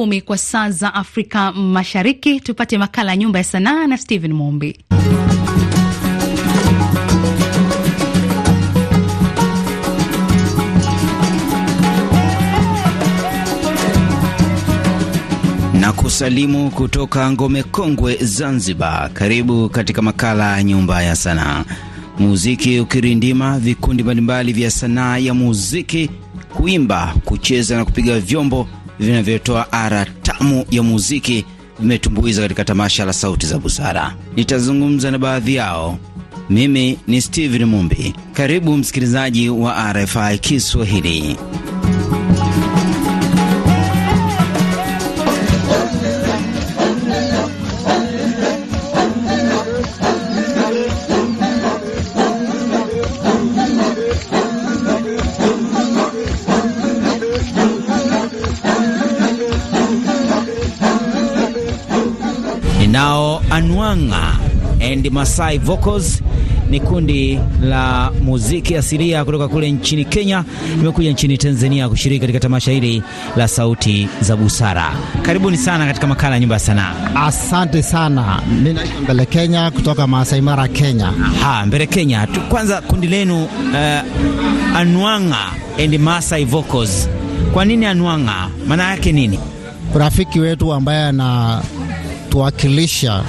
kumi kwa saa za Afrika Mashariki. Tupate makala ya Nyumba ya Sanaa na Stephen Mumbi. na kusalimu kutoka ngome kongwe Zanzibar. Karibu katika makala ya nyumba ya sanaa. Muziki ukirindima, vikundi mbalimbali vya sanaa ya muziki, kuimba, kucheza na kupiga vyombo vinavyotoa ara tamu ya muziki vimetumbuiza katika tamasha la Sauti za Busara. Nitazungumza na baadhi yao. Mimi ni Steven Mumbi. Karibu msikilizaji wa RFI Kiswahili. Masai Vocals ni kundi la muziki asilia kutoka kule nchini Kenya, limekuja nchini Tanzania kushiriki katika tamasha hili la Sauti za Busara. Karibuni sana katika makala ya Nyumba ya Sanaa. Asante sana. Mimi naitwa Mbele Kenya kutoka Masai Mara, Kenya. Aha, Mbele Kenya. Kwanza kundi lenu uh, Anwanga and Masai Vocals, kwa nini Anwanga? Maana yake nini? Rafiki wetu ambaye anatuwakilisha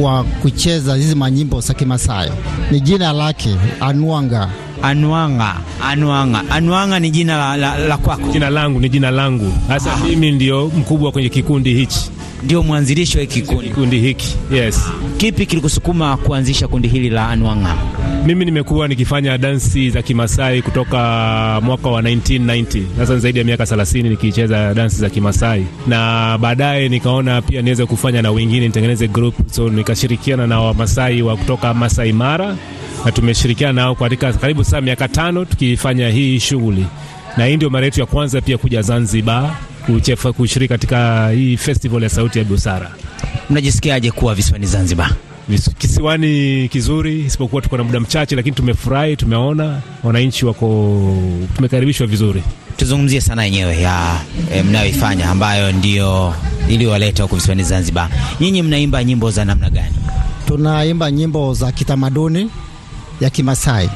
kwa kucheza hizi manyimbo za Kimasai ni jina lake Anwanga. Anwanga, Anwanga, Anwanga ni jina la, la, la kwako? Jina langu ni jina langu hasa. Ah, mimi ndio mkubwa kwenye kikundi hichi, ndio mwanzilishi wa hiki kikundi, Kundi hiki. Yes. Kipi kilikusukuma kuanzisha kundi hili la Anwanga? Mimi nimekuwa nikifanya dansi za Kimasai kutoka mwaka wa 1990 sasa zaidi ya miaka 30 nikicheza dansi za Kimasai, na baadaye nikaona pia niweze kufanya na wengine, nitengeneze group, so nikashirikiana na Wamasai wa kutoka Masai Mara na tumeshirikiana nao katika karibu saa miaka tano tukifanya hii shughuli, na hii ndio mara yetu ya kwanza pia kuja Zanzibar kushiriki katika hii festival ya Sauti ya Busara. Mnajisikiaje kuwa visiwani Zanzibar? Kisiwani kizuri, isipokuwa tuko na muda mchache, lakini tumefurahi, tumeona wananchi wako, tumekaribishwa vizuri. Tuzungumzie sanaa yenyewe ya e, mnayoifanya ambayo ndio iliyowaleta huko visiwani Zanzibar. Nyinyi mnaimba nyimbo za namna gani? Tunaimba nyimbo za kitamaduni ya Kimasai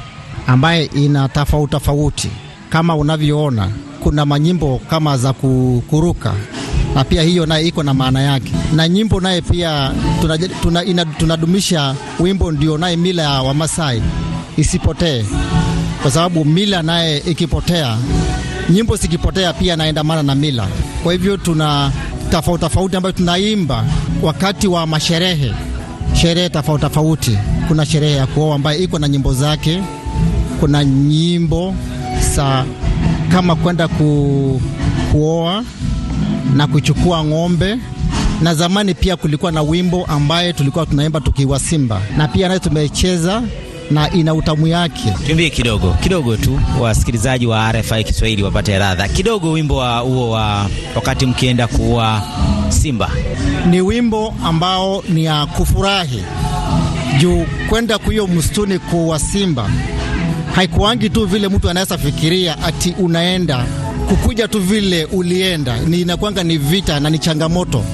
ambaye ina tofauti tofauti, kama unavyoona kuna manyimbo kama za kuruka na pia hiyo naye iko na maana yake, na nyimbo naye pia tunadumisha tuna, tuna wimbo ndio naye mila ya Wamasai isipotee, kwa sababu mila naye ikipotea, nyimbo zikipotea pia naendamana na mila. Kwa hivyo tuna tofauti tofauti ambayo tunaimba wakati wa masherehe, sherehe tofauti tofauti. Kuna sherehe ya kuoa ambayo iko na nyimbo zake, kuna nyimbo sa kama kwenda ku, kuoa na kuchukua ng'ombe na zamani pia kulikuwa na wimbo ambaye tulikuwa tunaimba tukiwa Simba, na pia naye tumecheza na ina utamu yake. Tuimbie kidogo kidogo tu, wasikilizaji wa RFI Kiswahili wapate radha kidogo. Wimbo wa huo wa wakati mkienda kuua Simba ni wimbo ambao ni ya kufurahi juu kwenda kuyo msituni kuua Simba haikuangi tu vile mtu anaweza fikiria ati unaenda kukuja tu vile ulienda, ni inakwanga ni vita na ni changamoto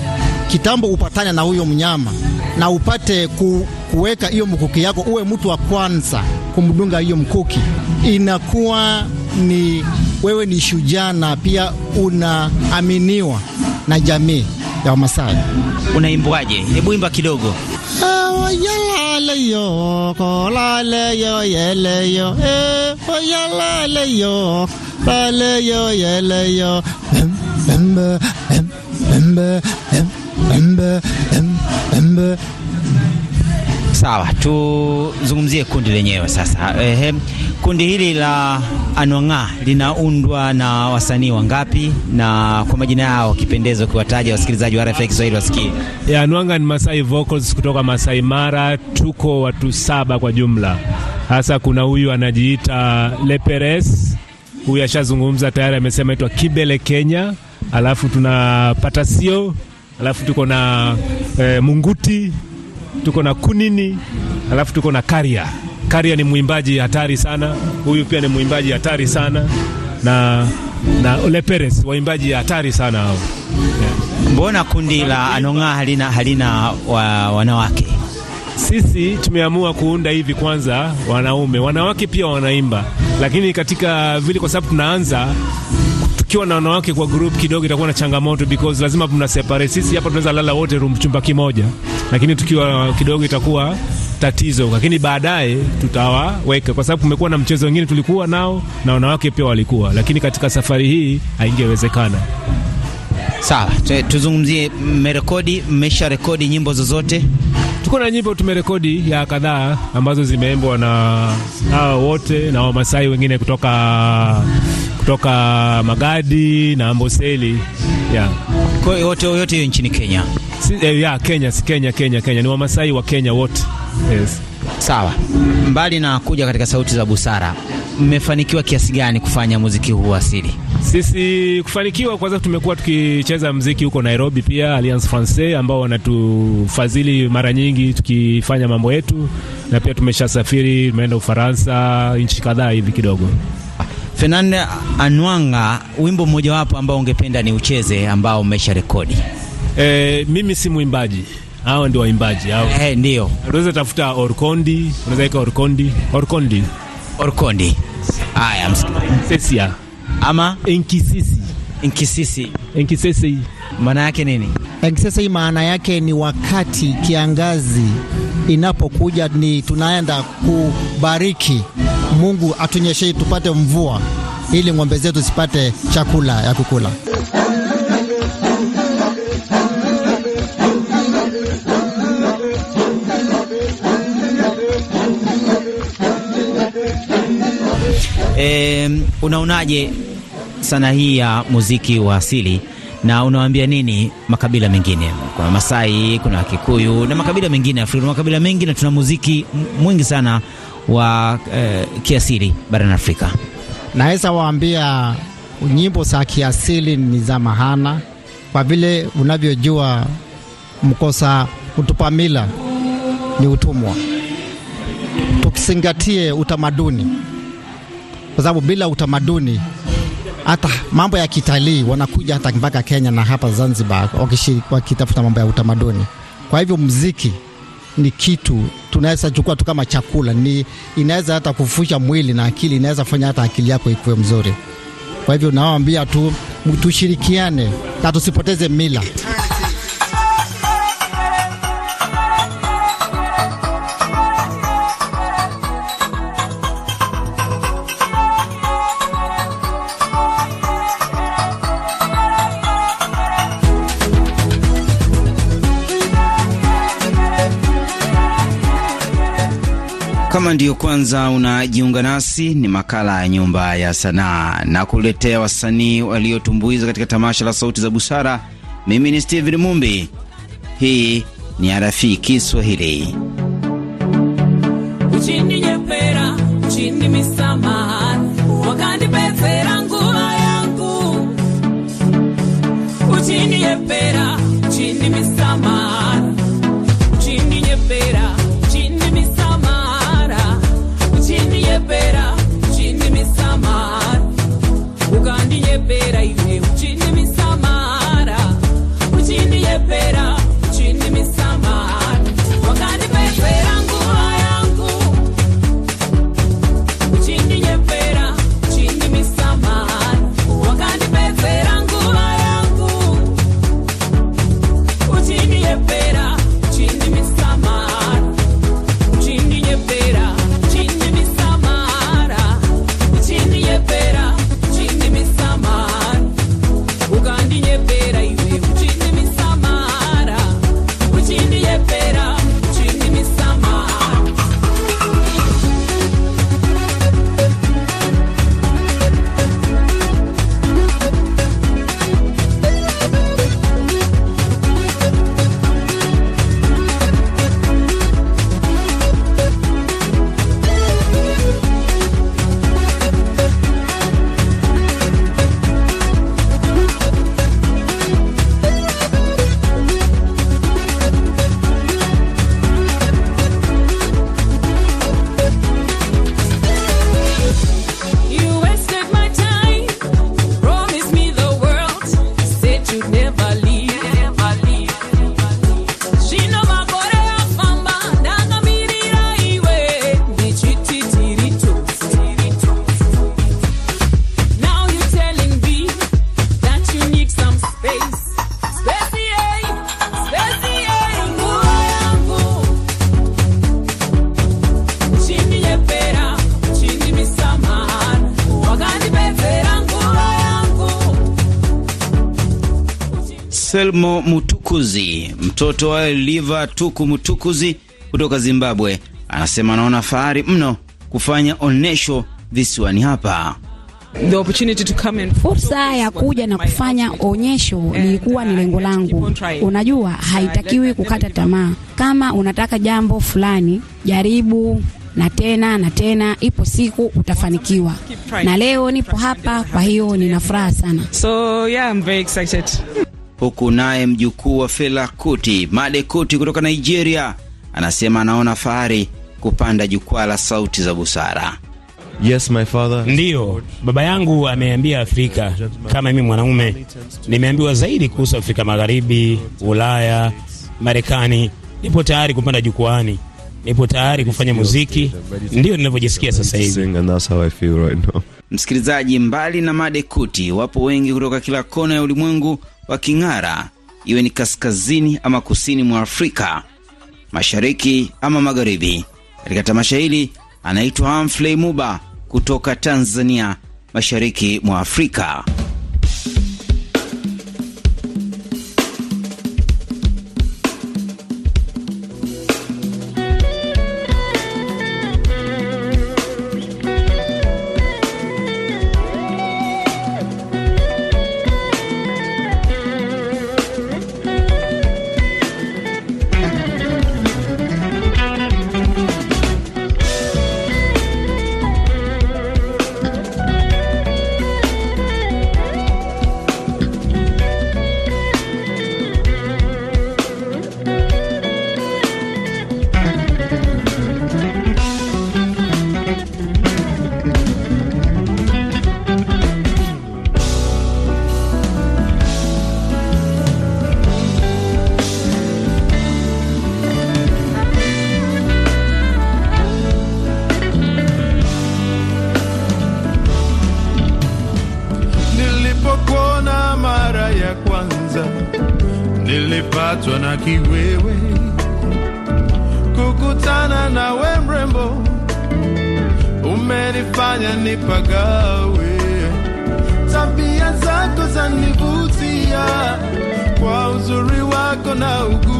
kitambo upatane na huyo mnyama na upate ku, kuweka hiyo mkuki yako, uwe mtu wa kwanza kumdunga hiyo mkuki, inakuwa ni wewe ni shujaa na pia unaaminiwa na jamii ya Wamasai. Unaimbwaje? Hebu imba kidogo. oyalaleyo kolaleyo yeleyo oyalaleyo laleyo yeleyo embe embe embe embe embe embe Sawa, tuzungumzie kundi lenyewe sasa. Ehe, kundi hili la Anwang'a linaundwa na wasanii wangapi, na kwa majina yao kipendezo ukiwataja wasikilizaji wa RFI Kiswahili wasikie. Ya Anwang'a ni Masai Vocals kutoka Masai Mara, tuko watu saba kwa jumla. Hasa kuna huyu anajiita Leperes, huyu ashazungumza tayari, amesema itwa Kibele Kenya, alafu tuna Patasio, alafu tuko na eh, Munguti tuko na Kunini, alafu tuko na Karia. Karia ni mwimbaji hatari sana, huyu pia ni mwimbaji hatari sana na na Ole Perez, waimbaji hatari sana hao. Yeah. Mbona kundi la Anong'a halina, halina wa, wanawake? Sisi tumeamua kuunda hivi kwanza, wanaume wanawake pia wanaimba, lakini katika vile, kwa sababu tunaanza tukiwa na wanawake kwa group kidogo itakuwa na changamoto because lazima mna separate. Sisi hapa tunaweza lala wote room chumba kimoja, lakini tukiwa kidogo itakuwa tatizo, lakini baadaye tutawaweka, kwa sababu kumekuwa na mchezo wengine tulikuwa nao na wanawake pia walikuwa, lakini katika safari hii haingewezekana. Sawa, tuzungumzie, mmerekodi, mmesha rekodi nyimbo zozote? Tuko na nyimbo tumerekodi ya kadhaa ambazo zimeimbwa na hao wote na Wamasai wengine kutoka kutoka Magadi na Amboseli yeah. Kwa hiyo wote yote hiyo nchini Kenya? Si, eh, ya Kenya, si Kenya, Kenya, Kenya ni Wamasai wa Kenya wote. Yes. Sawa, mbali na kuja katika Sauti za Busara, mmefanikiwa kiasi gani kufanya muziki huu asili? Sisi kufanikiwa, kwanza tumekuwa tukicheza mziki huko Nairobi, pia Alliance Francaise ambao wanatufadhili mara nyingi tukifanya mambo yetu, na pia tumeshasafiri, tumeenda Ufaransa, nchi kadhaa hivi kidogo. Fernand Anwanga, wimbo mmojawapo ambao ungependa ni ucheze ambao umesha rekodi? E, mimi si mwimbaji, hao ndio waimbaji hao. Eh, ndio. Unaweza tafuta Orkondi, unaweza ika Orkondi, Orkondi, Orkondi. Haya, Sesia ama Enkisisi. Enkisisi. Enkisisi maana yake nini? Enkisisi maana yake ni wakati kiangazi inapokuja, ni tunaenda kubariki Mungu atunyeshe tupate mvua ili ng'ombe zetu zipate chakula ya kukula. E, unaonaje sana hii ya muziki wa asili na unawaambia nini makabila mengine? Kuna Masai, kuna Kikuyu na makabila mengine Afrika, makabila mengi, na tuna muziki mwingi sana wa eh, kiasili barani Afrika. Naweza waambia nyimbo za kiasili ni za mahana, kwa vile unavyojua mkosa utupamila ni utumwa. Tukizingatie utamaduni, kwa sababu bila utamaduni hata mambo ya kitalii wanakuja hata mpaka Kenya na hapa Zanzibar wakitafuta mambo ya utamaduni. Kwa hivyo mziki ni kitu tunaweza chukua tu kama chakula, ni inaweza hata kufusha mwili na akili, inaweza fanya hata akili yako ikuwe mzuri. Kwa hivyo nawaambia tu tushirikiane na tusipoteze mila. Kama ndiyo kwanza unajiunga nasi, ni makala ya Nyumba ya Sanaa na kuletea wasanii waliotumbuiza katika tamasha la Sauti za Busara. Mimi ni Steven Mumbi, hii ni RFI Kiswahili. uchini nyepera uchini misamaha Anselmo Mutukuzi, mtoto wa Liva Tuku Mutukuzi kutoka Zimbabwe, anasema anaona fahari mno kufanya onyesho visiwani hapa. The opportunity to come and Fursa ya kuja na kufanya onyesho lilikuwa ni lengo langu. Unajua, haitakiwi kukata tamaa. Kama unataka jambo fulani, jaribu na tena na tena, ipo siku utafanikiwa. Na leo nipo hapa, kwa hiyo nina furaha sana. So yeah, I'm very excited. Huku naye mjukuu wa Fela Kuti, Made Kuti kutoka Nigeria, anasema anaona fahari kupanda jukwaa la sauti za busara. Yes, my father. Ndiyo, baba yangu ameambia Afrika. Kama mimi mwanaume, nimeambiwa zaidi kuhusu Afrika Magharibi, Ulaya, Marekani. Nipo tayari kupanda jukwaani, nipo tayari kufanya muziki. Ndiyo ninavyojisikia sasa hivi. Sing and that's how I feel right now. Msikilizaji, mbali na Made Kuti, wapo wengi kutoka kila kona ya ulimwengu waking'ara, iwe ni kaskazini ama kusini mwa Afrika, mashariki ama magharibi. Katika tamasha hili anaitwa Humphrey Muba kutoka Tanzania, mashariki mwa Afrika. Na kiwewe. Kukutana nawe mrembo, umenifanya nipagawe. Tabia zako zanivutia, kwa uzuri wako na ugulia.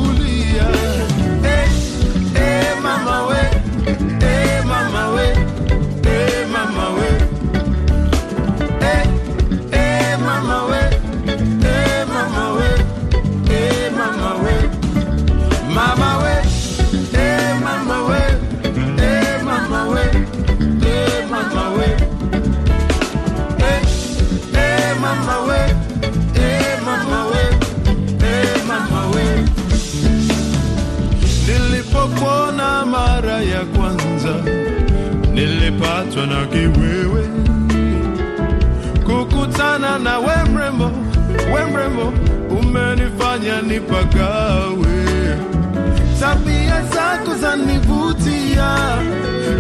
Umenifanya nipagawe. Tabia zako zanivutia,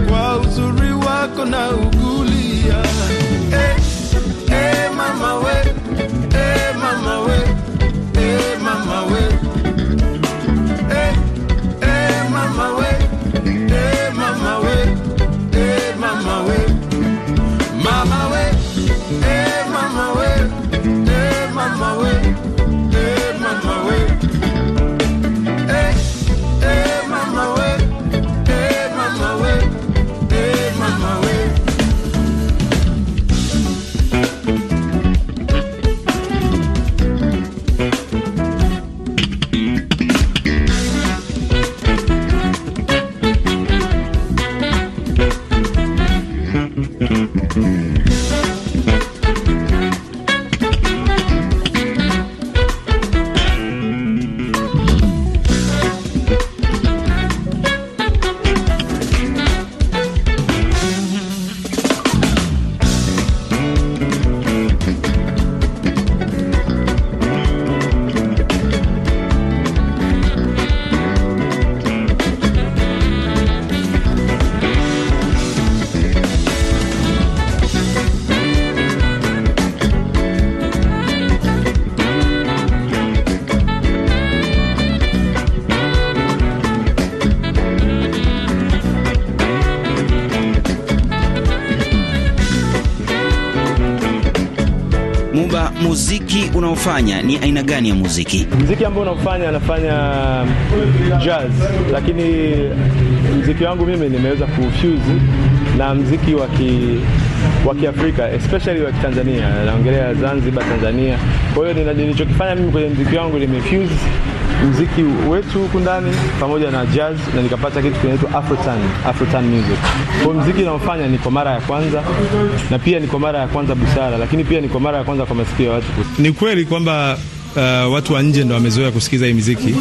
kwa uzuri wako na ugulia. Hey, hey mama we, hey mama we, hey mama we. Muziki unaofanya ni aina gani ya muziki? Mziki ambao unaofanya anafanya jazz, lakini mziki wangu mimi nimeweza kufuse na mziki wa ki wa Kiafrika especially wa Kitanzania, naongelea Zanzibar, Tanzania. Kwa hiyo nilichokifanya mimi kwenye mziki wangu nimefuse mziki wetu huku ndani pamoja na jazz na nikapata kitu kinaitwa Afrotan, Afrotan music. Kwa mziki naofanya ni kwa mara ya kwanza na pia ni kwa mara ya kwanza busara, lakini pia ni kwa mara ya kwanza kwa masikio ya watu. Ni kweli kwamba uh, watu wa nje ndo wamezoea kusikiza hii mziki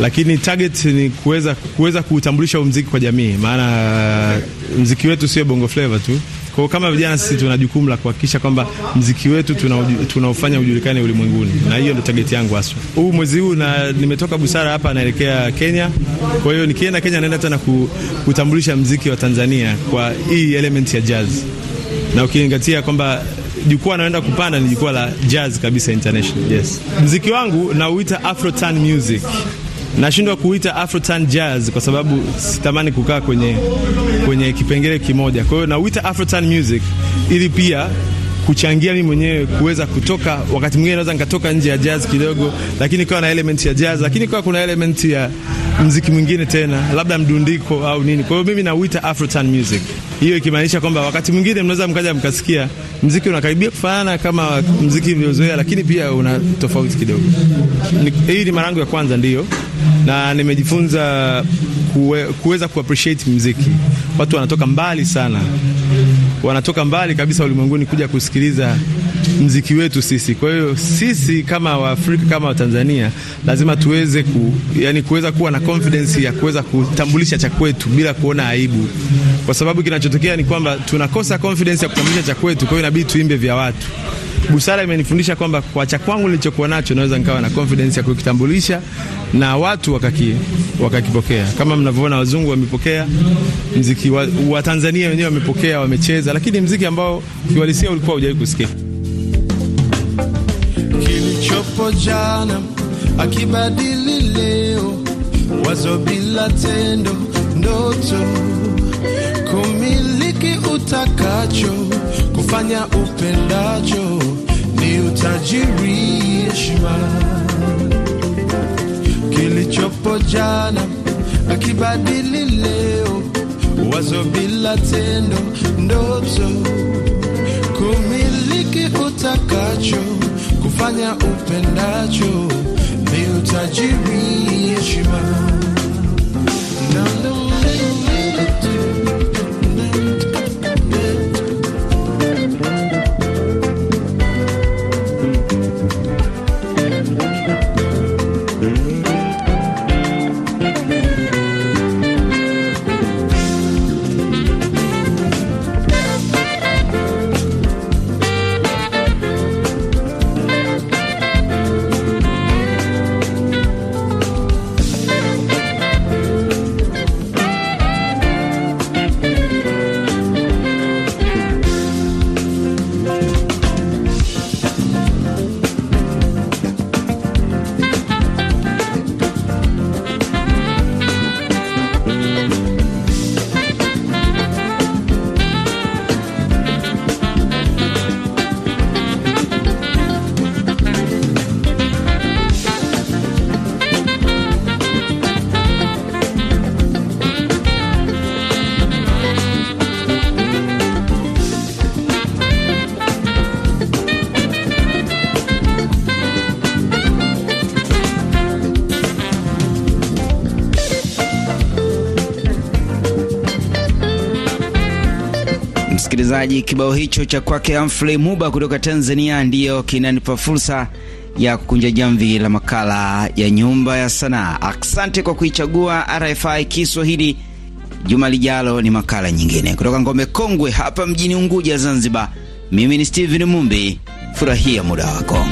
lakini target ni kuweza kuweza kuutambulisha huu mziki kwa jamii, maana mziki wetu sio bongo flava tu. Kwa kama vijana sisi tuna jukumu la kuhakikisha kwamba mziki wetu tunaofanya tuna ujulikane ulimwenguni, na hiyo ndio target yangu haswa. Huu mwezi huu na nimetoka Busara hapa naelekea Kenya. Kwa hiyo nikienda Kenya naenda tena kutambulisha mziki wa Tanzania kwa hii element ya jazz na ukizingatia kwamba jukwaa naenda kupanda ni jukwaa la jazz kabisa international. Yes, mziki wangu nauita Afrotan music. Nashindwa kuita Afrotan jazz kwa sababu sitamani kukaa kwenye, kwenye kipengele kimoja. Kwa hiyo nauita Afrotan music ili pia kuchangia mimi mwenyewe kuweza kutoka, wakati mwingine naweza nikatoka nje ya jazz kidogo, lakini kawa na element ya jazz, lakini kawa kuna element ya mziki mwingine tena, labda mdundiko au nini. Kwa hiyo mimi nauita Afrotan music, hiyo ikimaanisha kwamba wakati mwingine mnaweza mkaja mkasikia mziki unakaribia kufanana kama mziki mliozoea, lakini pia una tofauti kidogo. Hii ni mara yangu ya kwanza ndiyo, na nimejifunza kuwe, kuweza kuappreciate mziki. Watu wanatoka mbali sana wanatoka mbali kabisa ulimwenguni kuja kusikiliza mziki wetu sisi. Kwa hiyo sisi kama Waafrika kama Watanzania lazima tuweze ku, yani kuweza kuwa na confidence ya kuweza kutambulisha cha kwetu bila kuona aibu, kwa sababu kinachotokea ni kwamba tunakosa confidence ya kutambulisha cha kwetu, kwa hiyo inabidi tuimbe vya watu. Busara imenifundisha kwamba kwa cha kwangu nilichokuwa nacho naweza nikawa na confidence ya kukitambulisha na watu wakaki, wakakipokea. Kama mnavyoona wazungu wamepokea mziki wa, wa Tanzania wenyewe wamepokea, wamecheza, lakini mziki ambao kiuhalisia ulikuwa hujawahi kusikia. Kilichopo jana akibadili leo, wazo bila tendo, ndoto kumiliki utakacho, kufanya upendacho ni utajiri, heshima. Kilichopo jana akibadili leo, wazo bila tendo, ndoto kufanya upendacho ni utajiri, heshima. Msikilizaji, kibao hicho cha kwake Humphrey Muba kutoka Tanzania ndiyo kinanipa fursa ya kukunja jamvi la makala ya Nyumba ya Sanaa. Asante kwa kuichagua RFI Kiswahili. Juma lijalo ni makala nyingine kutoka Ngome Kongwe hapa mjini Unguja, Zanzibar. Mimi ni Steven Mumbi, furahia muda wako.